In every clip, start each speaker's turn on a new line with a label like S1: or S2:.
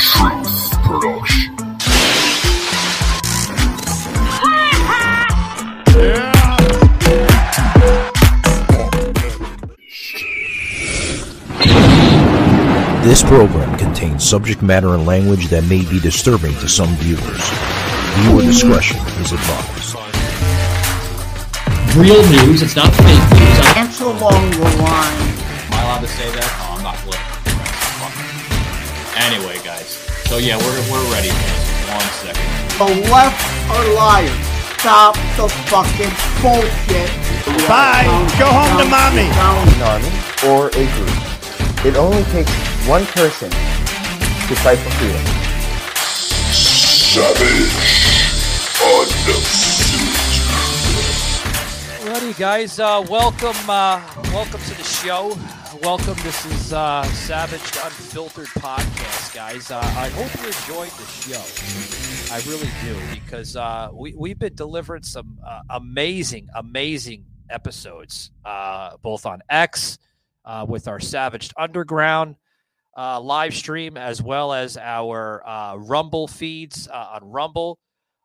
S1: Truth Production.
S2: This program contains subject matter and language that may be disturbing to some viewers. Viewer discretion is advised.
S3: real news. It's not fake news. I,
S4: Dance along the line.
S5: Am I allowed to say that? Anyway, guys. So yeah, we're we're ready. One second.
S4: The left are liars. Stop the fucking bullshit.
S6: Bye. Go home to mommy.
S7: an army or a group. It only takes one person to fight for freedom.
S1: Savage. Undefeated.
S8: Alrighty, guys. Uh, welcome, uh, welcome to the show. Welcome. This is uh, Savage Unfiltered podcast, guys. Uh, I hope you enjoyed the show. I really do because uh, we we've been delivering some uh, amazing, amazing episodes, uh, both on X uh, with our Savage Underground uh, live stream, as well as our uh, Rumble feeds uh, on Rumble.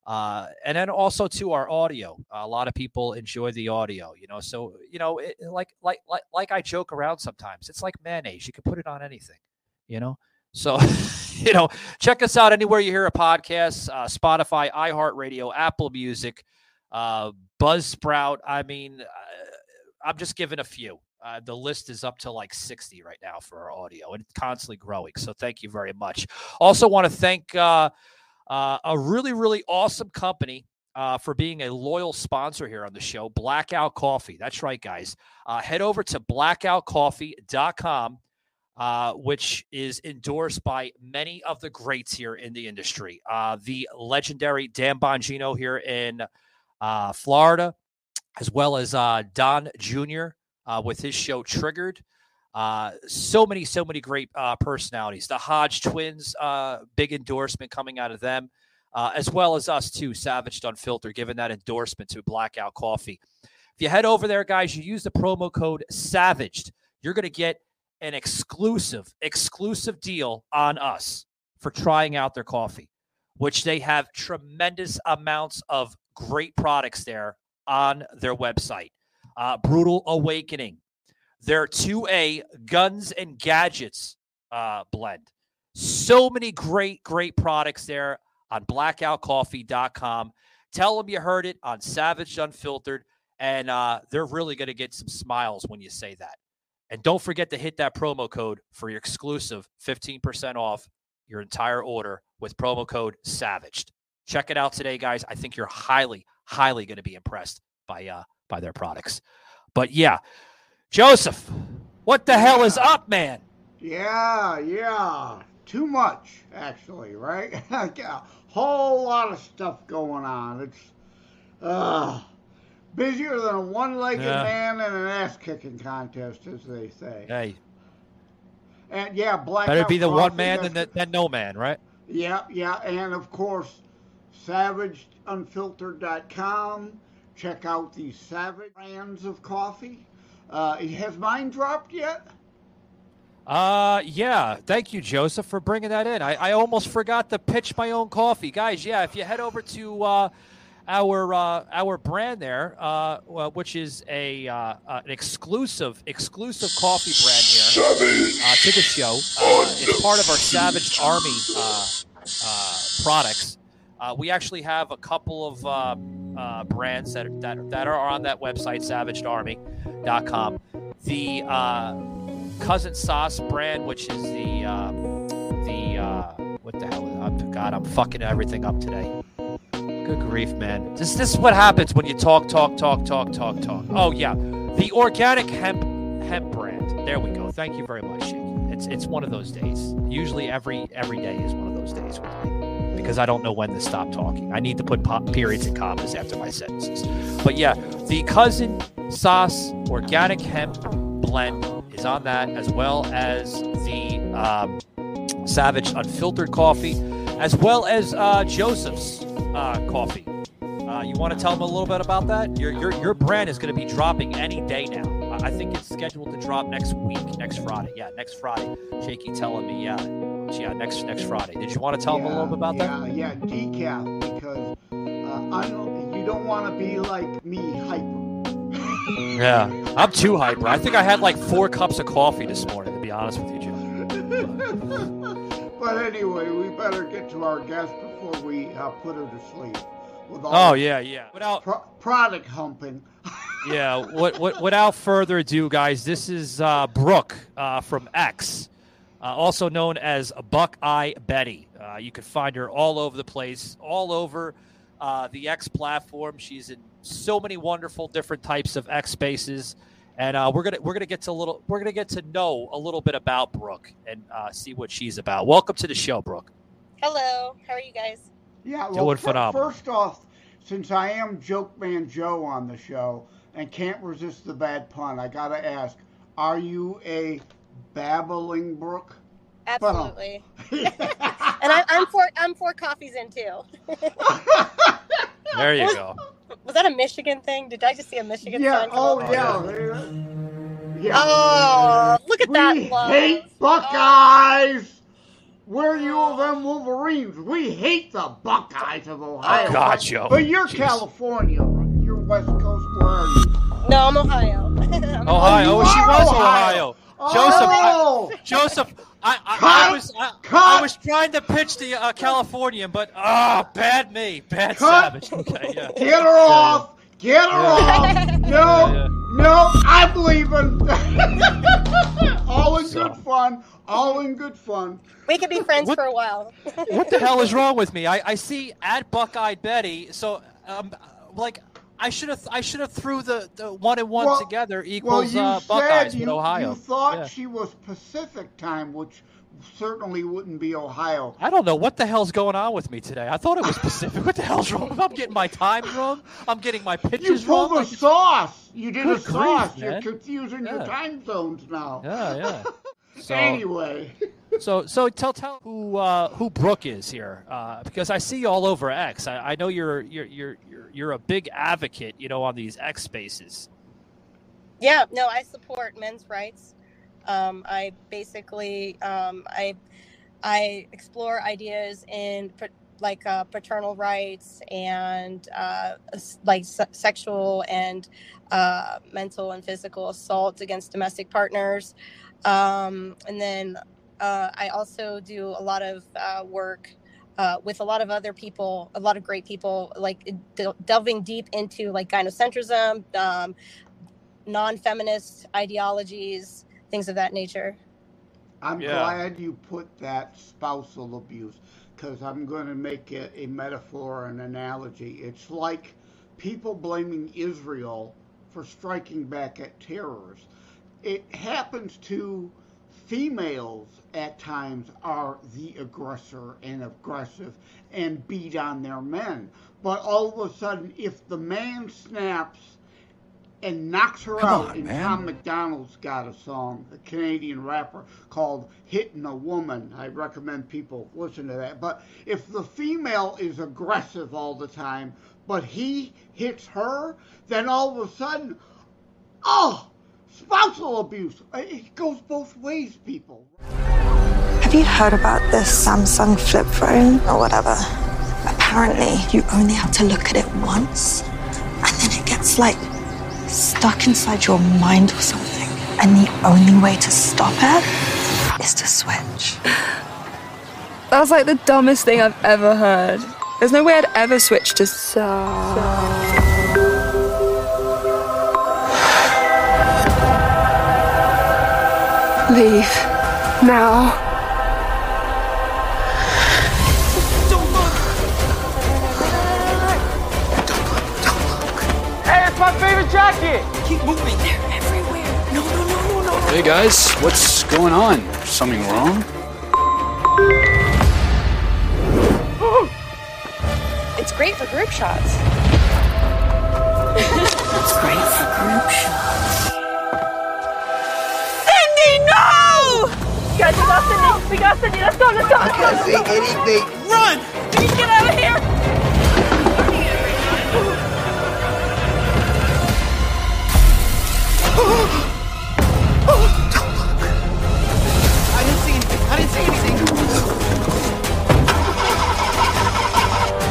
S8: Uh, and then also to our audio. a lot of people enjoy the audio, you know. So you know, it, like like like like I joke around sometimes. It's like mayonnaise; you can put it on anything, you know. So you know, check us out anywhere you hear a podcast: uh, Spotify, iHeartRadio, Apple Music, uh, Buzzsprout. I mean, uh, I'm just giving a few. Uh, the list is up to like 60 right now for our audio, and it's constantly growing. So thank you very much. Also, want to thank. Uh, uh, a really, really awesome company uh, for being a loyal sponsor here on the show, Blackout Coffee. That's right, guys. Uh, head over to blackoutcoffee.com, uh, which is endorsed by many of the greats here in the industry. Uh, the legendary Dan Bongino here in uh, Florida, as well as uh, Don Jr. With his show Triggered. Uh, so many, so many great uh, personalities. The Hodge twins, uh, big endorsement coming out of them, uh, as well as us too, Savage Unfiltered, giving that endorsement to Blackout Coffee. If you head over there, guys, you use the promo code Savaged, you're going to get an exclusive, exclusive deal on us for trying out their coffee, which they have tremendous amounts of great products there on their website. Uh, Brutal Awakening, their 2A guns and gadgets uh, blend. So many great, great products there on blackoutcoffee.com. Tell them you heard it on Savage Unfiltered, and uh, they're really going to get some smiles when you say that. And don't forget to hit that promo code for your exclusive 15% off your entire order with promo code SAVAGED. Check it out today, guys. I think you're highly, highly going to be impressed by uh, by their products. But yeah, Joseph, what the hell is up, man?
S4: Yeah, yeah. Too much, actually, right? a whole lot of stuff going on. It's uh, busier than a one-legged
S8: Yeah.
S4: man in an ass-kicking contest, as they say.
S8: Hey,
S4: And yeah, black.
S8: better be the one man than, the, than no man, right?
S4: Yeah, yeah, and of course, savageunfiltered.com. Check out the Savage brands of coffee. Uh, has mine dropped yet?
S8: Uh, yeah. Thank you, Joseph, for bringing that in. I, I almost forgot to pitch my own coffee, guys. Yeah, if you head over to uh, our uh, our brand there, uh, which is a uh, uh, an exclusive exclusive coffee brand here uh, to the show. Uh, it's part of our Savage Army uh, uh, products. Uh, we actually have a couple of uh, uh, brands that, that that are on that website, savagedarmy.com. The uh, cousin sauce brand, which is the uh, the uh, what the hell? God, I'm fucking everything up today. Good grief, man! This this is what happens when you talk, talk, talk, talk, talk, talk. Oh yeah, the organic hemp hemp brand. There we go. Thank you very much. It's it's one of those days. Usually every every day is one of those days with me because I don't know when to stop talking. I need to put periods and commas after my sentences. But yeah, the cousin sauce organic hemp blend is on that, as well as the um, Savage Unfiltered coffee, as well as uh, Joseph's uh, coffee. Uh, you want to tell them a little bit about that? Your your, your brand is going to be dropping any day now. I I think it's scheduled to drop next week, next Friday. Yeah, next Friday. Shaky telling me, yeah. Yeah, next next Friday. Did you want to tell them a little bit about
S4: yeah,
S8: that?
S4: Yeah, yeah, decaf because uh, I don't, you don't want to be like me, hyper.
S8: Yeah, I'm too hyper. I think I had like four cups of coffee this morning. To be honest with you, Joe.
S4: but anyway, we better get to our guest before we uh, put her to sleep.
S8: Oh yeah, yeah. Without
S4: pro- product humping.
S8: yeah, what, what, without further ado, guys, this is uh, Brooke uh, from X, uh, also known as Buckeye Bettie. Uh, you can find her all over the place, all over uh, the X platform. She's in so many wonderful different types of X spaces, and uh, we're gonna we're gonna get to a little we're gonna get to know a little bit about Brooke and uh, see what she's about. Welcome to the show, Brooke.
S9: Hello, how are you guys?
S4: Yeah,
S8: Doing
S4: well, fir-
S8: phenomenal.
S4: first off, since I am Joke Man Joe on the show and can't resist the bad pun, I gotta ask: Are you a babbling brook?
S9: Absolutely. and I, I'm four. I'm four coffees in too.
S8: There you go.
S9: Was that a Michigan thing? Did I just see a Michigan
S4: yeah.
S9: sign?
S4: Oh
S9: up?
S4: yeah. Yeah.
S9: Oh, look at
S4: we
S9: that love.
S4: hate oh. Buckeyes. We're U of them Wolverines. We hate the Buckeyes of Ohio.
S8: Oh, God, Joe.
S4: But you're
S8: Jeez.
S4: California. You're West Coast. Where are you?
S9: No, I'm Ohio. I'm
S8: Ohio.
S4: Oh, you
S8: Oh, she was
S4: Ohio.
S8: Ohio. Joseph, I-
S4: Oh!
S8: Joseph, I, I, I was I, I was trying to pitch the uh, Californian, but ah, bad me, bad
S4: Cut!
S8: savage. Okay, yeah.
S4: Get her off. Get her off. No,
S8: Yeah.
S4: no, I'm leaving. all in
S8: So-
S4: good fun. All in good fun.
S9: we could be friends
S8: What-
S9: for a while.
S8: What the hell is wrong with me? I, I see at Buckeye Bettie, so um, like I should have I should have threw the, the one and one
S4: Well-
S8: together
S4: Well,
S8: equals
S4: you
S8: uh, Buckeyes
S4: you,
S8: Ohio.
S4: you thought
S8: Yeah.
S4: she was Pacific time, which certainly wouldn't be Ohio.
S8: I don't know what the hell's going on with me today. I thought it was Pacific. what the hell's wrong? I'm getting my time wrong. I'm getting my
S4: You
S8: pitches
S4: pulled
S8: wrong.
S4: a sauce. You did
S8: Good
S4: a sauce.
S8: grief,
S4: You're confusing your time zones now.
S8: Yeah, yeah. So,
S4: Anyway,
S8: So, so tell tell who uh, who Brooke is here, uh, because I see you all over X. I, I know you're you're you're you're you're a big advocate, you know, on these X spaces.
S9: Yeah, no, I support men's rights. Um, I basically um, I I explore ideas in like uh, paternal rights and uh, like se- sexual and uh, mental and physical assault against domestic partners, um, and then uh, I also do a lot of uh, work. Uh, with a lot of other people, a lot of great people, like del- delving deep into like gynocentrism, um, non-feminist ideologies, things of that nature.
S4: I'm
S8: Yeah.
S4: glad you put that spousal abuse because I'm going to make it a metaphor, an analogy. It's like people blaming Israel for striking back at terrorists. It happens to females at times are the aggressor and aggressive and beat on their men. But all of a sudden, if the man snaps and knocks her out, and Tom MacDonald's got a song, a Canadian rapper called Hitting a Woman. I recommend people listen to that. But if the female is aggressive all the time, but he hits her, then all of a sudden, oh, spousal abuse. It goes both ways, people.
S10: Have you heard about this Samsung flip phone or whatever? Apparently, you only have to look at it once, and then it gets like stuck inside your mind or something. And the only way to stop it is to switch.
S11: That's like the dumbest thing I've ever heard. There's no way I'd ever switch to so. Leave. Now.
S6: Hey, it's my favorite jacket!
S10: Keep moving. They're everywhere. No, no, no, no, no.
S12: Hey guys, what's going on? Something wrong?
S11: It's great for group shots.
S10: It's great for group shots.
S11: Guys, we got Cindy. We got Cindy. Let's go. Let's go. Let's I
S4: can't go, see go. anything.
S11: Run! Please get out of here.
S6: I didn't see. I didn't see anything.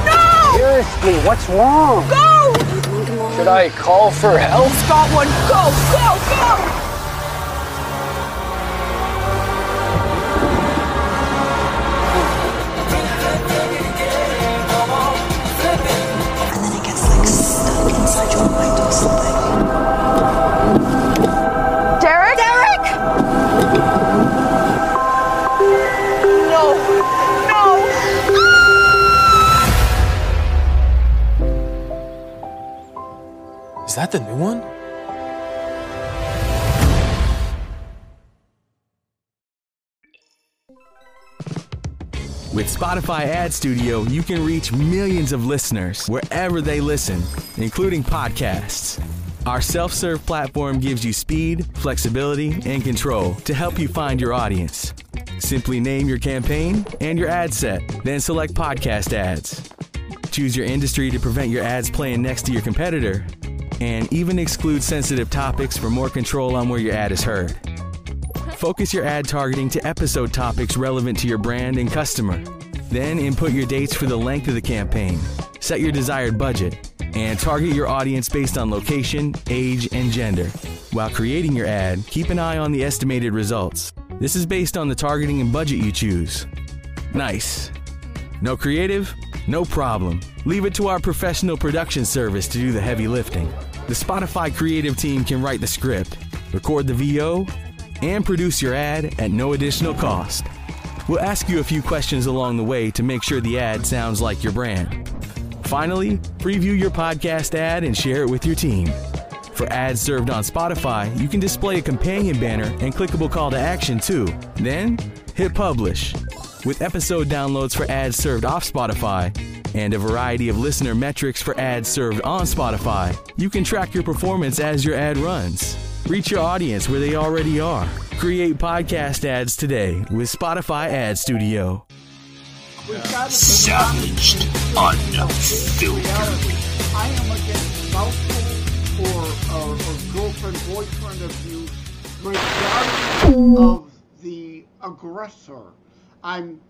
S6: No!
S12: Seriously, what's wrong?
S11: Go!
S12: Should I call for help?
S11: Spot one. Go. Go.
S13: Is that the new one?
S14: With Spotify Ad Studio, you can reach millions of listeners wherever they listen, including podcasts. Our self serve platform gives you speed, flexibility, and control to help you find your audience. Simply name your campaign and your ad set, then select podcast ads. Choose your industry to prevent your ads playing next to your competitor, and even exclude sensitive topics for more control on where your ad is heard. Focus your ad targeting to episode topics relevant to your brand and customer. Then input your dates for the length of the campaign. Set your desired budget and target your audience based on location, age, and gender. While creating your ad, keep an eye on the estimated results. This is based on the targeting and budget you choose. Nice. No creative? No problem. Leave it to our professional production service to do the heavy lifting. The Spotify creative team can write the script, record the VO, and produce your ad at no additional cost. We'll ask you a few questions along the way to make sure the ad sounds like your brand. Finally, preview your podcast ad and share it with your team. For ads served on Spotify, you can display a companion banner and clickable call to action too. Then, hit publish. With episode downloads for ads served off Spotify and a variety of listener metrics for ads served on Spotify, you can track your performance as your ad runs. Reach your audience where they already are. Create podcast ads today with Spotify Ad Studio.
S2: Savaged, unfiltered.
S4: I am against spousal or, or, or girlfriend boyfriend abuse, regardless of the aggressor. I'm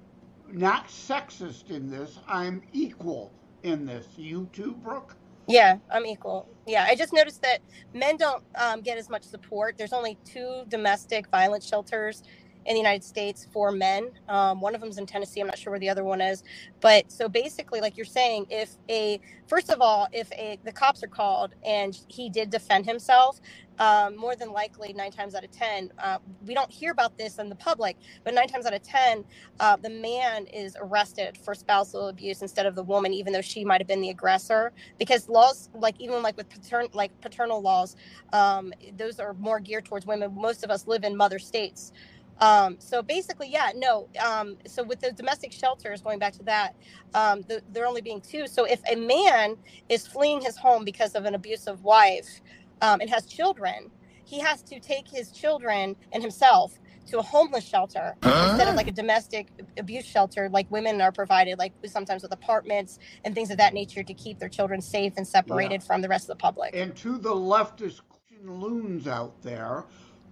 S4: not sexist in this. I'm equal in this. You too, Brooke?
S9: Yeah, I'm equal. Yeah, I just noticed that men don't um, get as much support. There's only two domestic violence shelters in the United States for men. Um, one of them's in Tennessee. I'm not sure where the other one is. But so basically, like you're saying, if a first of all, if a the cops are called and he did defend himself, um, more than likely nine times out of ten, uh, we don't hear about this in the public, but nine times out of ten, uh, the man is arrested for spousal abuse instead of the woman, even though she might have been the aggressor. Because laws, like even like with patern like paternal laws, um, those are more geared towards women. Most of us live in mother states. Um, so basically, yeah, no. Um, so with the domestic shelters, going back to that, um, the, they're only being two. So if a man is fleeing his home because of an abusive wife um, and has children, he has to take his children and himself to a homeless shelter instead of like a domestic abuse shelter like women are provided like sometimes with apartments and things of that nature to keep their children safe and separated from the rest of the public
S4: And to the leftist loons out there,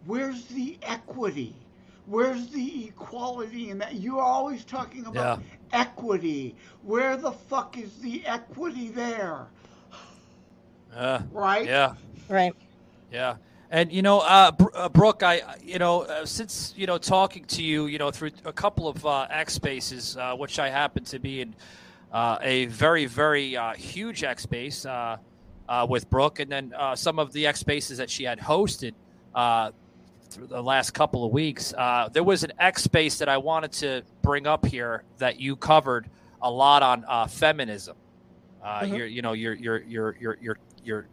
S4: where's the equity? Where's the equality in that? You're always talking about equity. Where the fuck is the equity there?
S8: Uh,
S4: Right?
S8: Yeah.
S9: Right.
S8: Yeah. And you know, uh, uh, Brooke, I you know uh, since you know talking to you, you know through a couple of uh, X spaces, uh, which I happen to be in uh, a very very uh, huge X space uh, uh, with Brooke, and then uh, some of the X spaces that she had hosted uh, through the last couple of weeks. Uh, there was an X space that I wanted to bring up here that you covered a lot on uh, feminism. Uh,
S9: Mhm.
S8: You're you know you're you're you're you're you're you're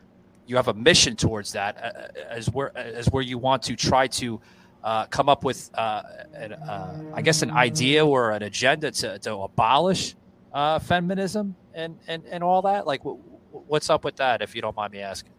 S8: you have a mission towards that uh, as where as where you want to try to uh, come up with uh, an, uh, I guess an idea or an agenda to, to abolish uh, feminism and, and, and all that. Like, w- what's up with that? If you don't mind me asking.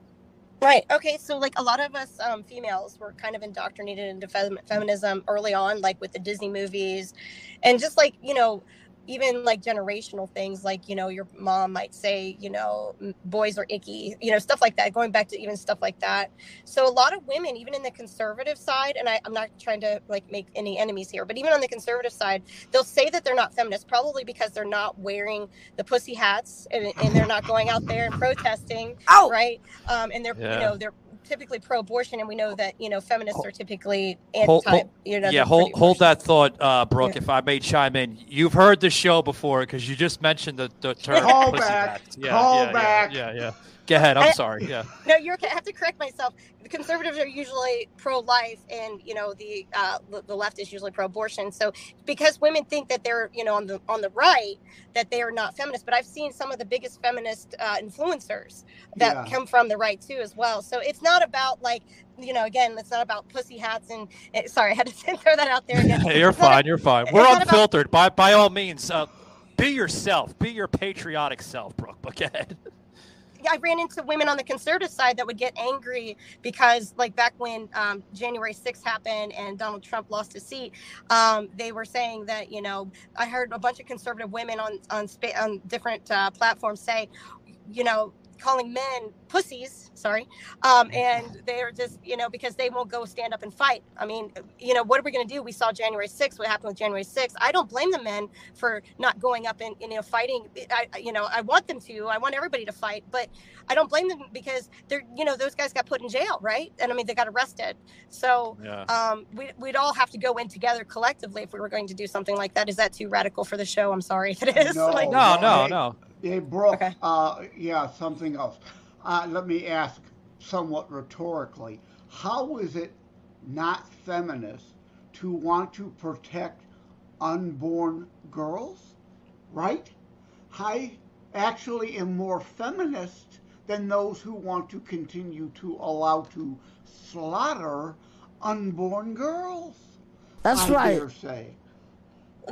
S9: Right. Okay. So, like, a lot of us um, females were kind of indoctrinated into fem- feminism early on, like with the Disney movies, and just like you know, even like generational things, like you know, your mom might say, you know, boys are icky, you know, stuff like that. Going back to even stuff like that. So a lot of women, even in the conservative side, and I, I'm not trying to like make any enemies here, but even on the conservative side, they'll say that they're not feminists, probably because they're not wearing the pussy hats and, and they're not going out there and protesting, right? Um, and they're you know they're typically pro-abortion, and we know that you know feminists are typically anti.
S8: hold-
S9: you know,
S8: yeah,
S9: they're
S8: hold
S9: pretty
S8: hold that thought, uh, Brooke.
S9: Yeah.
S8: If I may chime in, you've heard the show before because you just mentioned the, the term
S4: Call back.
S8: Yeah,
S4: Call
S8: yeah, yeah. Yeah, yeah. Go ahead. I'm
S9: I-
S8: sorry. Yeah.
S9: No, you're. I have to correct myself. The conservatives are usually pro-life, and you know the uh, the the left is usually pro-abortion. So because women think that they're you know on the on the right, that they are not feminist. But I've seen some of the biggest feminist uh, influencers that
S4: Yeah.
S9: come from the right too, as well. So it's not about like you know again, it's not about pussy hats and eh, sorry, I had to throw that out there again.
S8: you're
S9: It's not
S8: fine. You're fine. We're
S9: not about-
S8: unfiltered. By by all means, uh, be yourself. Be your patriotic self, Brooke. But go ahead.
S9: I ran into women on the conservative side that would get angry because, like back when um, January 6th happened and Donald Trump lost his seat, um, they were saying that you know I heard a bunch of conservative women on on on different uh, platforms say, you know, calling men pussies. Sorry, um, and they're just you know because they won't go stand up and fight. I mean, you know, what are we going to do? We saw January 6th. What happened with January 6th? I don't blame the men for not going up and you know fighting. I I- you know I want them to. I want everybody to fight, but I don't blame them because they're you know those guys got put in jail, right? And I mean they got arrested. So
S8: Yeah.
S9: um, we, we'd all have to go in together collectively if we were going to do something like that. Is that too radical for the show? I'm sorry if it is.
S4: No,
S9: Like-
S8: No, no, no.
S4: Hey, Brooke, uh, yeah, something else. Uh, let me ask somewhat rhetorically how is it not feminist to want to protect unborn girls? Right? I actually am more feminist than those who want to continue to allow to slaughter unborn girls.
S15: That's
S4: I
S15: right.
S4: dare say.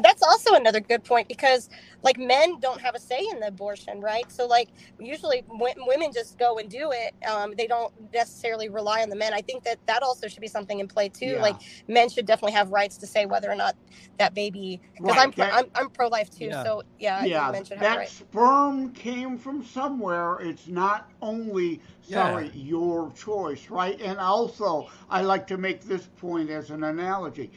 S9: That's also another good point because like men don't have a say in the abortion right so like usually w- women just go and do it um, they don't necessarily rely on the men i think that that also should be something in play too
S4: Yeah.
S9: like men should definitely have rights to say whether or not that baby because
S4: Right,
S9: i'm pro, I'm, I'm pro-life too
S4: Yeah.
S9: so yeah,
S4: yeah,
S9: men should
S4: that
S9: rights
S4: sperm came from somewhere. It's not only sorry your choice, right? And also, I like to make this point as an analogy.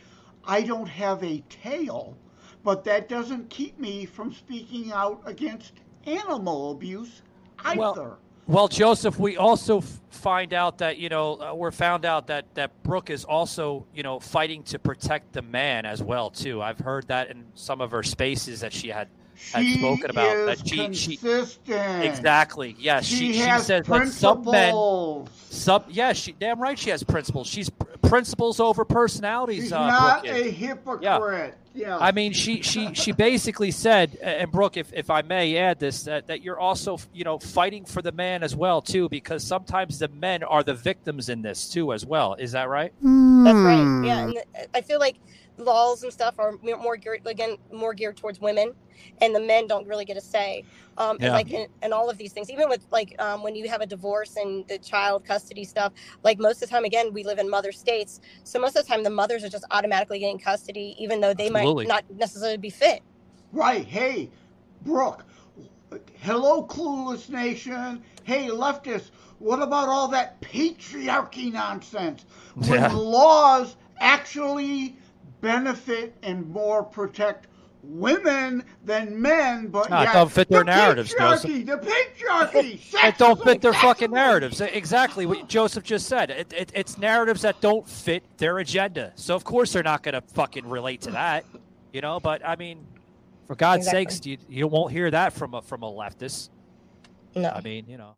S4: I don't have a tail, but that doesn't keep me from speaking out against animal abuse either.
S8: Well, well, Joseph, we also f- find out that you know uh, we're found out that that Brooke is also you know fighting to protect the man as well too. I've heard that in some of her spaces that she had had
S4: She
S8: spoken about
S4: is
S8: that she she
S4: consistent.
S8: exactly yes
S4: She
S8: she, she
S4: has
S8: says that some men
S4: principles.
S8: some yeah she damn right she has principles she's principles over personalities.
S4: She's
S8: uh,
S4: not
S8: Brooke is.
S4: a hypocrite. Yeah.
S8: I mean, she she she basically said, and Brooke, if, if I may add this, that, that you're also you know fighting for the man as well too, because sometimes the men are the victims in this too as well. Is that right?
S9: That's right. Yeah, and I feel like laws and stuff are more more geared again more geared towards women, and the men don't really get a say. Um,
S8: Yeah.
S9: And like in, and all of these things, even with like um, when you have a divorce and the child custody stuff, like most of the time, again, we live in mother states, so most of the time the mothers are just automatically getting custody, even though they
S4: Absolutely.
S9: might not necessarily be fit.
S4: Right. Hey, Brooke. Hello, clueless nation. Hey, leftists. What about all that patriarchy nonsense? When
S8: Yeah.
S4: laws actually benefit and more protect women than men, but
S8: it
S4: yet
S8: don't fit their
S4: the
S8: narratives, Joseph.
S4: patriarchy, the patriarchy,
S8: It don't fit their fucking narratives. Exactly what Joseph just said. It, it, it's narratives that don't fit their agenda. So of course they're not going to fucking relate to that, you know. But I mean, for God's
S9: Exactly.
S8: sakes, you you won't hear that from a from a leftist.
S9: No.
S8: I mean, you know.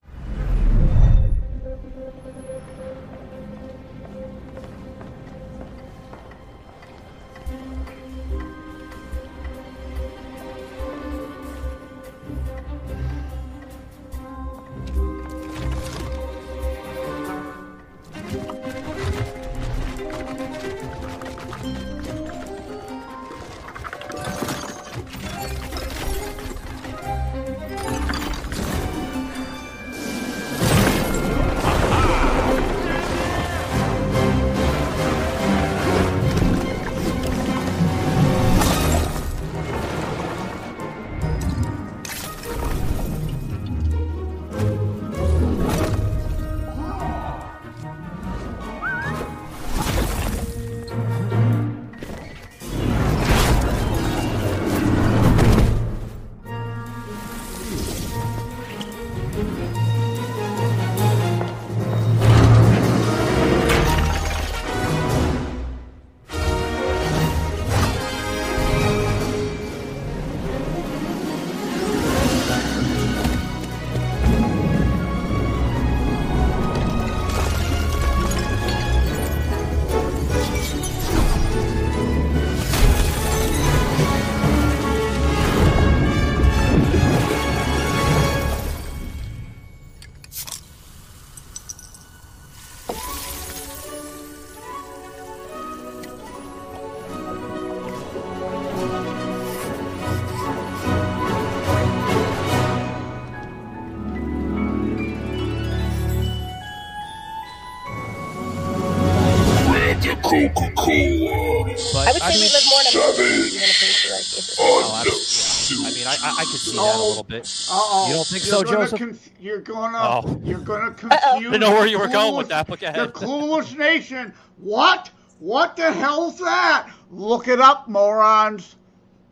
S8: See that a oh, little bit.
S4: Uh-oh.
S8: You don't think
S4: You're
S8: so,
S4: gonna
S8: Joseph?
S4: conf- you're gonna,
S8: Oh.
S4: you're gonna confuse.
S8: I didn't know where you were
S4: the
S8: going with that, but go
S4: The
S8: ahead.
S4: clueless nation. What? What the hell's that? Look it up, morons.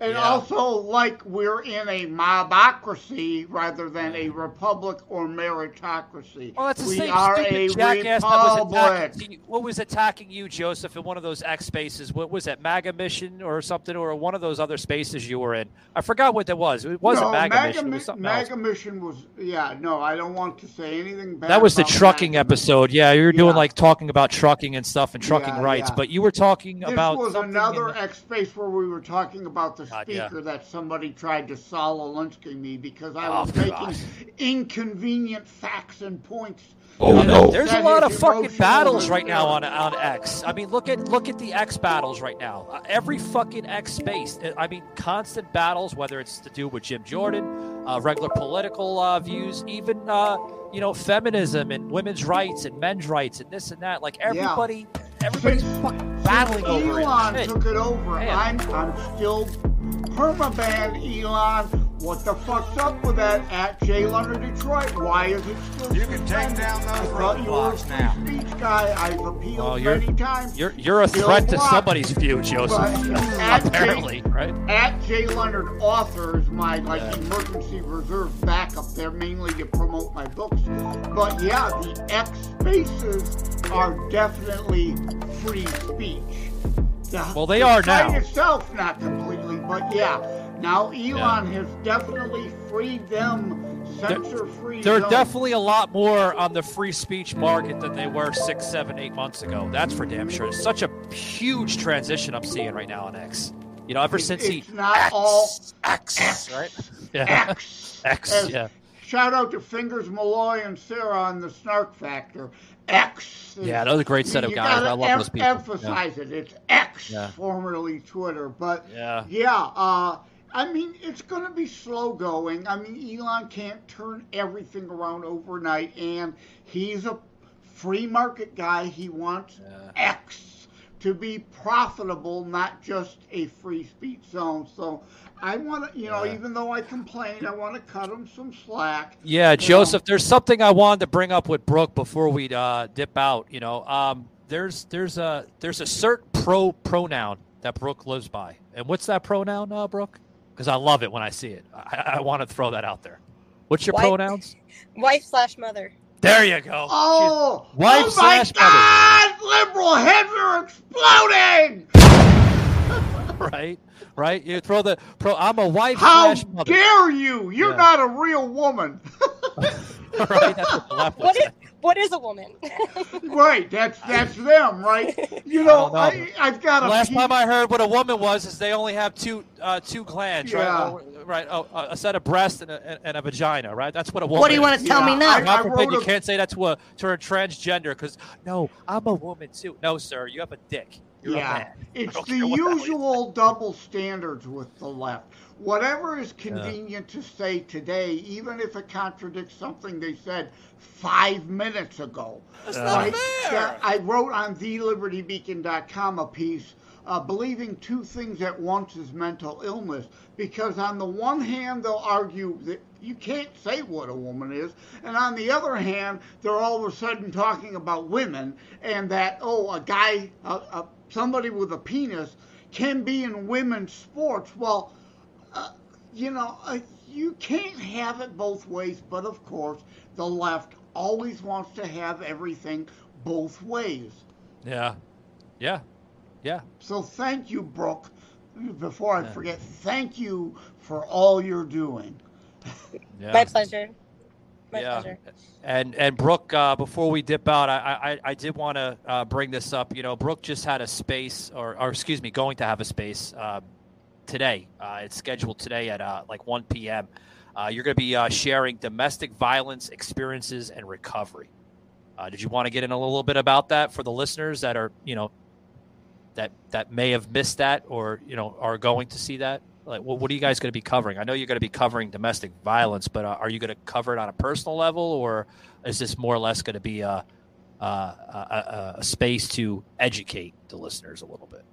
S4: And
S8: Yeah.
S4: also, like we're in a mobocracy rather than a republic or meritocracy.
S8: Well, that's the
S4: we
S8: same
S4: are
S8: stupid
S4: a
S8: jackass that was
S4: republic.
S8: attacking. What was attacking you, Joseph, in one of those X spaces? What was that, MAGA mission or something, or one of those other spaces you were in? I forgot what that was. It wasn't
S4: no,
S8: MAGA, mission. It was something else.
S4: MAGA mission was yeah. No, I don't want to say anything bad.
S8: That was the trucking
S4: MAGA
S8: episode. Yeah, you were doing
S4: Yeah.
S8: like talking about trucking and stuff and trucking
S4: Yeah,
S8: rights,
S4: yeah.
S8: but you were talking
S4: This
S8: about
S4: was another
S8: the-
S4: X space where we were talking about the
S8: God, yeah.
S4: speaker that somebody tried to Saul Alinsky me because I
S8: Oh,
S4: was
S8: God.
S4: making inconvenient facts and points.
S1: Oh,
S4: that
S1: no.
S8: There's a lot of fucking battles right now on on X. I mean, look at look at the X battles right now. Uh, every fucking X space. uh, I mean, constant battles, whether it's to do with Jim Jordan, uh, regular political uh, views, even uh, you know feminism and women's rights and men's rights and this and that. Like everybody, everybody's fucking battling over it.
S4: Elon took it over.
S8: Man.
S4: I'm I'm still permaban Elon. What the fuck's up with that at J Leonard Detroit? Why is it still You can take down those roadblocks now. Speech guy, I've appealed
S8: Well, you're
S4: many times.
S8: you're you're a
S4: Still
S8: threat to somebody's view, Joseph.
S4: At
S8: Apparently,
S4: J,
S8: right?
S4: At J Leonard authors, my like emergency reserve backup there mainly to promote my books. But yeah, the X spaces are definitely free speech. The,
S8: Well, they
S4: the
S8: are
S4: site
S8: now.
S4: itself not completely, but yeah. Now Elon has definitely freed them censor free.
S8: They're definitely a lot more on the free speech market than they were six, seven, eight months ago. That's for damn sure. It's such a huge transition I'm seeing right now on X. You know, ever since he
S4: not all
S8: X, right? Yeah.
S4: X.
S8: X,
S4: As-
S8: yeah.
S4: Shout out to Fingers Malloy and Sarah on the Snark Factor. X.
S8: Yeah, that was a great set of guys. I love
S4: em-
S8: those people.
S4: Emphasize it. It's X,
S8: Yeah.
S4: formerly Twitter. But
S8: Yeah.
S4: yeah, uh, I mean, it's going to be slow going. I mean, Elon can't turn everything around overnight, and he's a free market guy. He wants X to be profitable, not just a free speech zone. So I want to, you know,
S8: Yeah.
S4: even though I complain, I want to cut him some slack.
S8: Yeah, Joseph.
S4: know.
S8: There's something I wanted to bring up with Brooke before we uh, dip out. You know, um, there's there's a there's a certain pro pronoun that Brooke lives by, and what's that pronoun, uh, Brooke? Because I love it when I see it. I, I want to throw that out there. What's your
S9: Wife-
S8: pronouns?
S9: Wife slash mother.
S8: There you go.
S4: Oh,
S8: Wife
S4: oh my
S8: slash mother.
S4: God! Liberal heads are exploding.
S8: right, right. You throw the pro. I'm a wife
S4: How dare you? You're
S8: Yeah.
S4: not a real woman.
S8: right, that's what the left would
S9: What
S8: say.
S9: is what is a woman?
S4: right, that's that's them, right? You know,
S8: don't know.
S4: I, I've got a
S8: Last
S4: piece-
S8: time I heard what a woman was is they only have two uh, two glands, right? Oh, right. Oh, a set of breasts and a, and a vagina, right? That's what a woman.
S15: What do you
S8: is.
S15: wanna tell me now?
S8: God
S4: I- I
S8: forbid
S4: wrote
S8: you
S4: a-
S8: can't say that to a to a transgender because no, I'm a woman too. No, sir, you have a dick. You're
S4: yeah, it's the
S8: care what the hell you
S4: usual double standards with the left. Whatever is convenient to say today, even if it contradicts something they said five minutes ago.
S15: That's
S8: Uh,
S15: not fair.
S4: Yeah, I wrote on thelibertybeacon.com a piece uh, believing two things at once is mental illness because on the one hand they'll argue that you can't say what a woman is and on the other hand they're all of a sudden talking about women and that oh a guy a, a, somebody with a penis can be in women's sports well uh, you know uh, you can't have it both ways but of course the left always wants to have everything both ways
S8: Yeah, yeah, yeah.
S4: so thank you, Brooke. Before I forget, thank you for all you're doing.
S8: yeah.
S9: My pleasure. My
S8: yeah.
S9: pleasure.
S8: And and Brooke, uh, before we dip out, I I, I did want to uh, bring this up. You know, Brooke just had a space, or, or excuse me, going to have a space uh, today. Uh, it's scheduled today at uh, like 1 p.m. Uh, you're going to be uh, sharing domestic violence experiences and recovery. Uh, did you want to get in a little bit about that for the listeners that are, you know, that that may have missed that or you know are going to see that? Like, what, what are you guys going to be covering? I know you're going to be covering domestic violence, but uh, are you going to cover it on a personal level, or is this more or less going to be a, uh, a, a space to educate the listeners a little bit.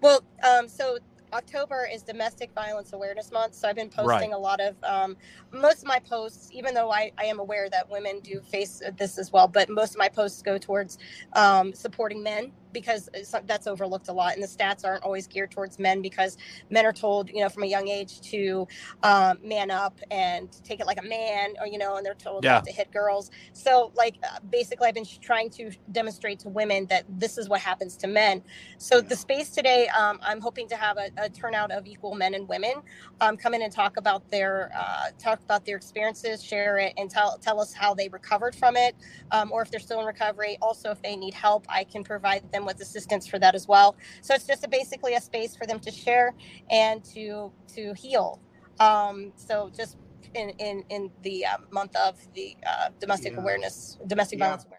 S9: Well, um, so October is Domestic Violence Awareness Month, so I've been posting
S8: Right.
S9: a lot of um, most of my posts, even though I, I am aware that women do face this as well, but most of my posts go towards um, supporting men because that's overlooked a lot, and the stats aren't always geared towards men because men are told, you know, from a young age to um, man up and take it like a man, or you know, and they're told
S8: Yeah.
S9: to hit girls. So, like, uh, basically, I've been trying to demonstrate to women that this is what happens to men. So the space today, um, I'm hoping to have a, a turnout of equal men and women um, come in and talk about their uh, talk about their experiences, share it, and tell tell us how they recovered from it, um, or if they're still in recovery. Also, if they need help, I can provide them with assistance for that as well. So it's just a, basically a space for them to share and to to heal. Um, so just in in in the uh, month of the uh, domestic
S4: Yeah.
S9: awareness, domestic
S4: Yeah.
S9: violence awareness.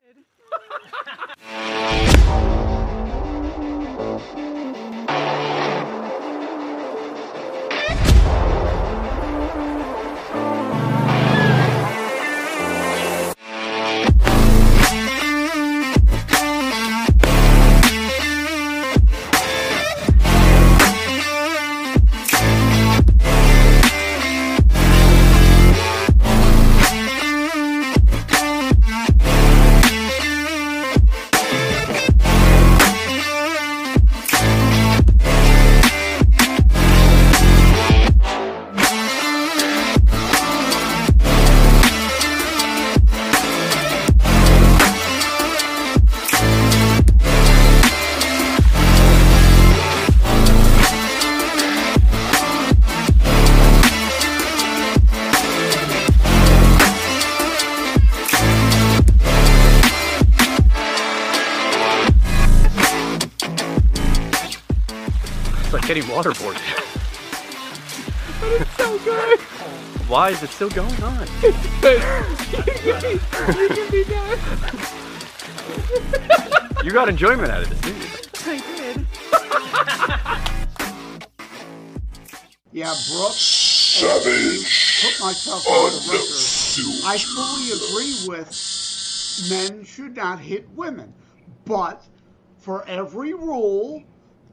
S15: still going on?
S16: you can be done.
S15: You got enjoyment out of this, didn't you?
S16: I did.
S4: Yeah, Brooke. Savage. Put myself on the record. I fully agree with men should not hit women, but for every rule,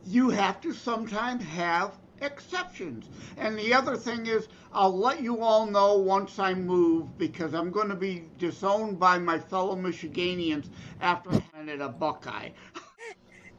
S4: you have to sometimes have exceptions. And the other thing is, I'll let you all know once I move because I'm going to be disowned by my fellow Michiganians after I planted a Buckeye.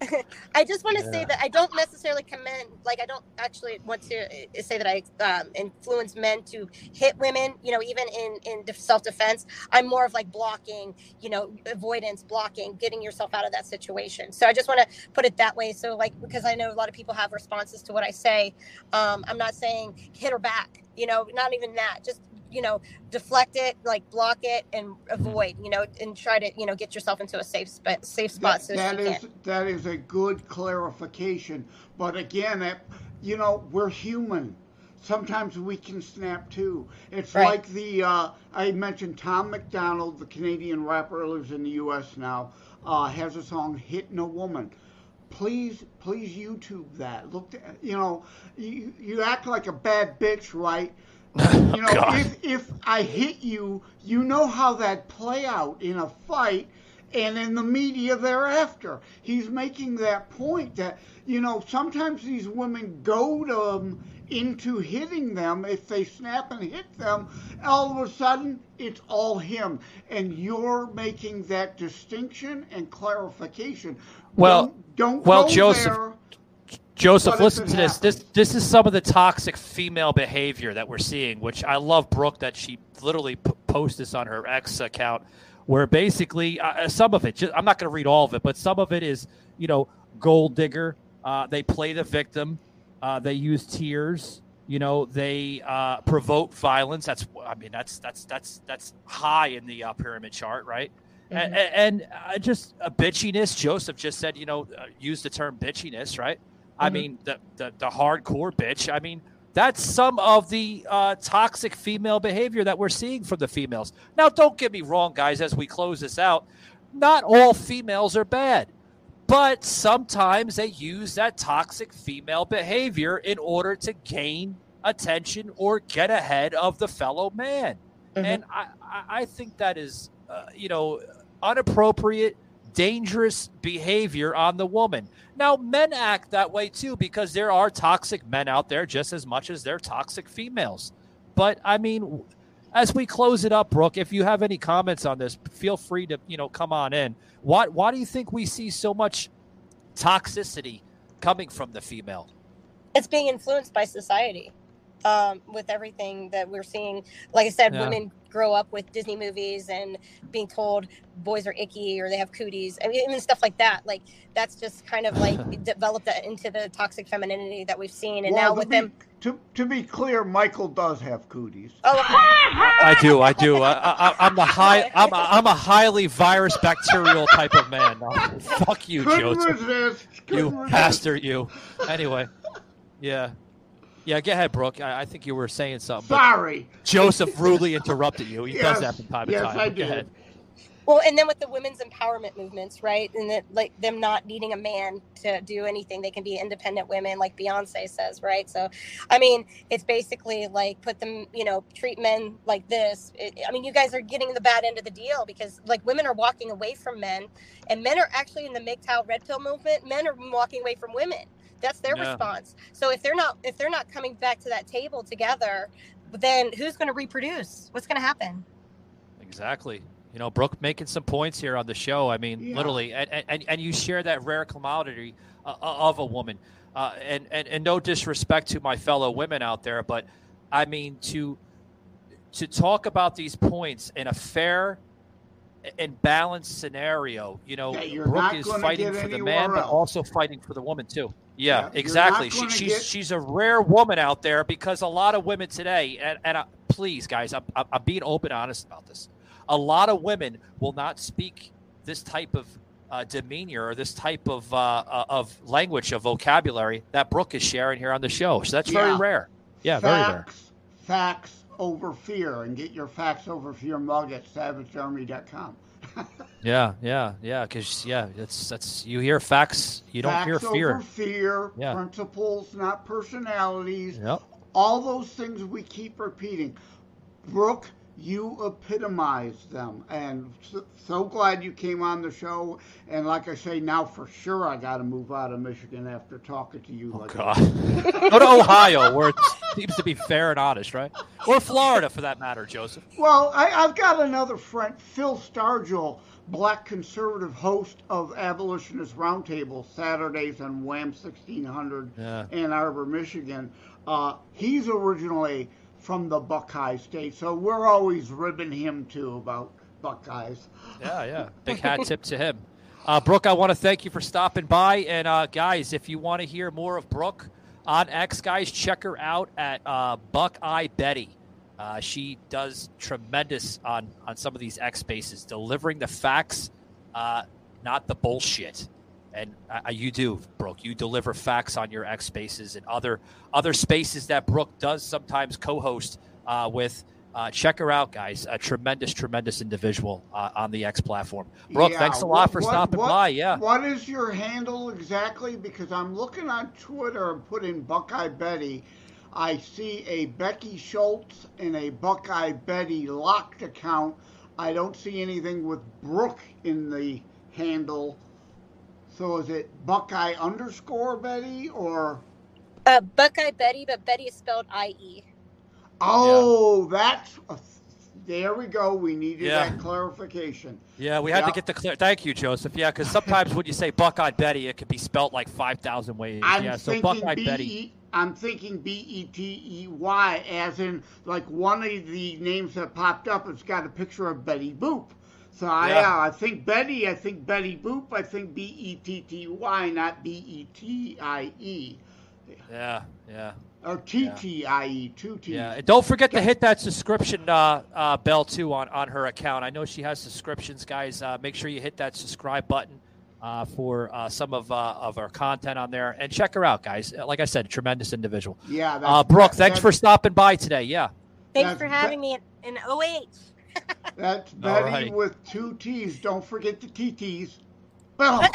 S9: I just want to say that I don't necessarily commend, like, I don't actually want to uh, say that I um, influence men to hit women, you know, even in, in self defense. I'm more of like blocking, you know, avoidance, blocking, getting yourself out of that situation. So I just want to put it that way. So, like, because I know a lot of people have responses to what I say, um, I'm not saying hit her back, you know, not even that. Just, you know, deflect it, like block it and avoid, you know, and try to, you know, get yourself into a safe, sp- safe spot.
S4: That,
S9: so
S4: that is
S9: can.
S4: that is a good clarification. But again, it, you know, we're human. Sometimes we can snap too. It's
S9: Right.
S4: like the uh, I mentioned Tom MacDonald, the Canadian rapper, lives in the U.S. now. Uh, has a song "Hitting a Woman." Please, please YouTube that. Look, you know, you, you act like a bad bitch, right? You know,
S8: God.
S4: if if I hit you, you know how that play out in a fight and in the media thereafter. He's making that point that you know sometimes these women goad them into hitting them if they snap and hit them. All of a sudden, it's all him, and you're making that distinction and clarification.
S8: Well,
S4: don't, don't
S8: well,
S4: go
S8: Joseph,
S4: there.
S8: Joseph, listen to this. This this is some of the toxic female behavior that we're seeing, which I love Brooke that she literally p- posts this on her ex account, where basically uh, some of it, ju- I'm not going to read all of it, but some of it is, you know, gold digger. Uh, they play the victim. Uh, they use tears. You know, they uh, provoke violence. That's, I mean, that's that's that's that's high in the uh, pyramid chart, right?
S9: Mhm.
S8: a- And, uh, just a bitchiness. Joseph just said, you know, uh, use the term bitchiness, right? I
S9: Mhm.
S8: mean, the, the the hardcore bitch. I mean, that's some of the uh, toxic female behavior that we're seeing from the females. Now, don't get me wrong, guys. As we close this out, not all females are bad, but sometimes they use that toxic female behavior in order to gain attention or get ahead of the fellow man.
S9: Mm-hmm.
S8: And I, I, I think that is, uh, you know, inappropriate, dangerous behavior on the woman. Now, men act that way too because there are toxic men out there just as much as there are toxic females. But I mean, as we close it up, Brooke, if you have any comments on this, feel free to you know come on in. Why why do you think we see so much toxicity coming from the female?
S9: It's being influenced by society. Um, with everything that we're seeing, like I said,
S8: Yeah.
S9: women grow up with Disney movies and being told boys are icky or they have cooties. I mean, even stuff like that. Like that's just kind of like developed that into the toxic femininity that we've seen. And
S4: Well,
S9: now with
S4: be,
S9: them,
S4: to, to be clear, Michael does have cooties.
S9: oh, okay.
S8: I do, I do. I, I, I'm the high. I'm a, I'm a highly virus bacterial type of man. No, fuck you,
S4: Couldn't
S8: Joseph.
S4: resist.
S8: You
S4: Couldn't resist.
S8: bastard, you. Anyway, yeah, yeah. Go ahead, Brooke. I, I think you were saying something.
S4: Sorry.
S8: Joseph rudely interrupted you. He does that from time to
S4: yes,
S8: time.
S4: I
S8: Go
S4: did.
S8: ahead.
S9: Well, and then with the women's empowerment movements, right? And that like them not needing a man to do anything, they can be independent women, like Beyonce says, right? So, I mean, it's basically like put them, you know, treat men like this. It, I mean, you guys are getting the bad end of the deal because like women are walking away from men, and men are actually in the MGTOW red pill movement. Men are walking away from women. That's their
S8: Yeah.
S9: response. So if they're not if they're not coming back to that table together, then who's going to reproduce? What's going to happen?
S8: Exactly. You know, Brooke making some points here on the show. I mean,
S4: Yeah.
S8: literally, and, and and you share that rare commodity uh, of a woman. Uh, and, and and no disrespect to my fellow women out there, but I mean to to talk about these points in a fair and balanced scenario. You know,
S4: That you're
S8: Brooke is fighting for the
S4: anywhere
S8: man, but also fighting for the woman too.
S4: Yeah,
S8: Yeah, exactly. She, she's
S4: get-
S8: she's a rare woman out there because a lot of women today, and, and uh, please, guys, I'm, I'm being open, honest about this. A lot of women will not speak this type of uh, demeanor or this type of uh, uh, of language of vocabulary that Brooke is sharing here on the show. So that's very
S4: Yeah.
S8: rare. Yeah, very rare.
S4: facts, Facts over fear, and get your facts over fear mug at savagearmy.com.
S8: Yeah, yeah, yeah. Because yeah, that's that's you hear facts, you don't
S4: facts
S8: hear fear.
S4: over fear,
S8: Yeah.
S4: principles, not personalities.
S8: Yep.
S4: All those things we keep repeating. Brooke, you epitomize them, and so, so glad you came on the show. And like I say, now for sure I got to move out of Michigan after talking to you. Oh, like
S8: Oh, God. Go to Ohio, where it seems to be fair and honest, right? Or Florida, for that matter, Joseph.
S4: Well, I, I've got another friend, Phil Stargell, black conservative host of Abolitionist Roundtable, Saturdays on WAAM 1600
S8: Yeah.
S4: Ann Arbor, Michigan. Uh, he's originally from the Buckeye State, so we're always ribbing him too about Buckeyes.
S8: Yeah, yeah. Big hat tip to him. Uh, Brooke, I want to thank you for stopping by. And uh, guys, if you want to hear more of Brooke on X, guys, check her out at uh, Buckeye Bettie. Uh, she does tremendous on on some of these X spaces, delivering the facts, uh, not the bullshit. And uh, you do, Brooke. You deliver facts on your X spaces and other other spaces that Brooke does sometimes co-host uh, with. Uh, check her out, guys. A tremendous, tremendous individual uh, on the X platform. Brooke,
S4: Yeah,
S8: thanks a lot
S4: what-
S8: for stopping
S4: what-
S8: by. Yeah.
S4: What is your handle exactly? Because I'm looking on Twitter and putting Buckeye Betty. I see a Becky Schultz and a Buckeye Betty locked account. I don't see anything with Brooke in the handle. So is it Buckeye underscore Betty or?
S9: Uh, Buckeye Betty, but Betty is spelled I E.
S4: Oh, that's. There we go. We needed
S8: Yeah.
S4: that clarification.
S8: Yeah, we had to get the clear. Thank you, Joseph. Yeah, because sometimes when you say Buckeye Betty, it could be spelt like five thousand ways.
S4: I'm
S8: yeah, so
S4: thinking
S8: Buckeye
S4: B
S8: Betty.
S4: I'm thinking B E T E Y, as in like one of the names that popped up. It's got a picture of Betty Boop. So I,
S8: Yeah.
S4: uh, I think Betty. I think Betty Boop. I think B E T T Y, not B E T I E
S8: Yeah, yeah.
S4: or T T I E. Two T's.
S8: Yeah, and don't forget to hit that subscription uh, uh, bell too on, on her account. I know she has subscriptions, guys. Uh, make sure you hit that subscribe button uh, for uh, some of uh, of our content on there, and check her out, guys. Like I said, tremendous individual.
S4: Yeah, that's-
S8: uh, Brooke,
S4: that-
S8: thanks
S4: that-
S8: for stopping by today. Yeah,
S9: Thanks for
S4: Be-
S9: having me in, in OH.
S4: That's Betty
S8: Alright.
S4: with two T's. Don't forget the TTs. Well,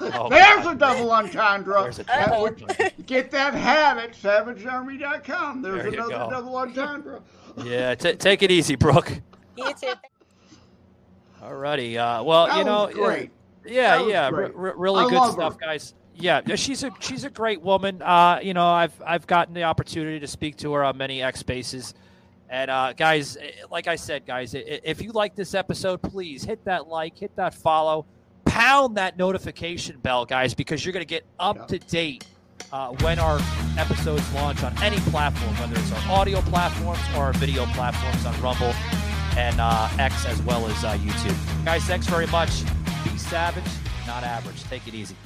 S8: Oh,
S4: there's
S8: my
S4: a double entendre.
S8: A
S4: That
S8: double
S4: would- get that hat at savagearmy.com. There's
S8: There
S4: another
S8: go.
S4: double entendre.
S8: yeah. T- take it easy, Brooke.
S9: You too.
S8: Alrighty. Uh, well,
S4: That
S8: you know,
S4: was great.
S8: yeah,
S4: Was
S8: yeah, r- r- really
S4: I
S8: good stuff,
S4: her.
S8: guys. Yeah, yeah, she's a she's a great woman. Uh, you know, I've I've gotten the opportunity to speak to her on many X spaces, and uh, guys, eh, like I said, guys, if you like this episode, please hit that like, hit that follow, pound that notification bell, guys, because you're gonna get up to date uh, when our episodes launch on any platform, whether it's our audio platforms or our video platforms on Rumble and uh, X as well as uh, YouTube. Guys, thanks very much. Be savage, not average. Take it easy.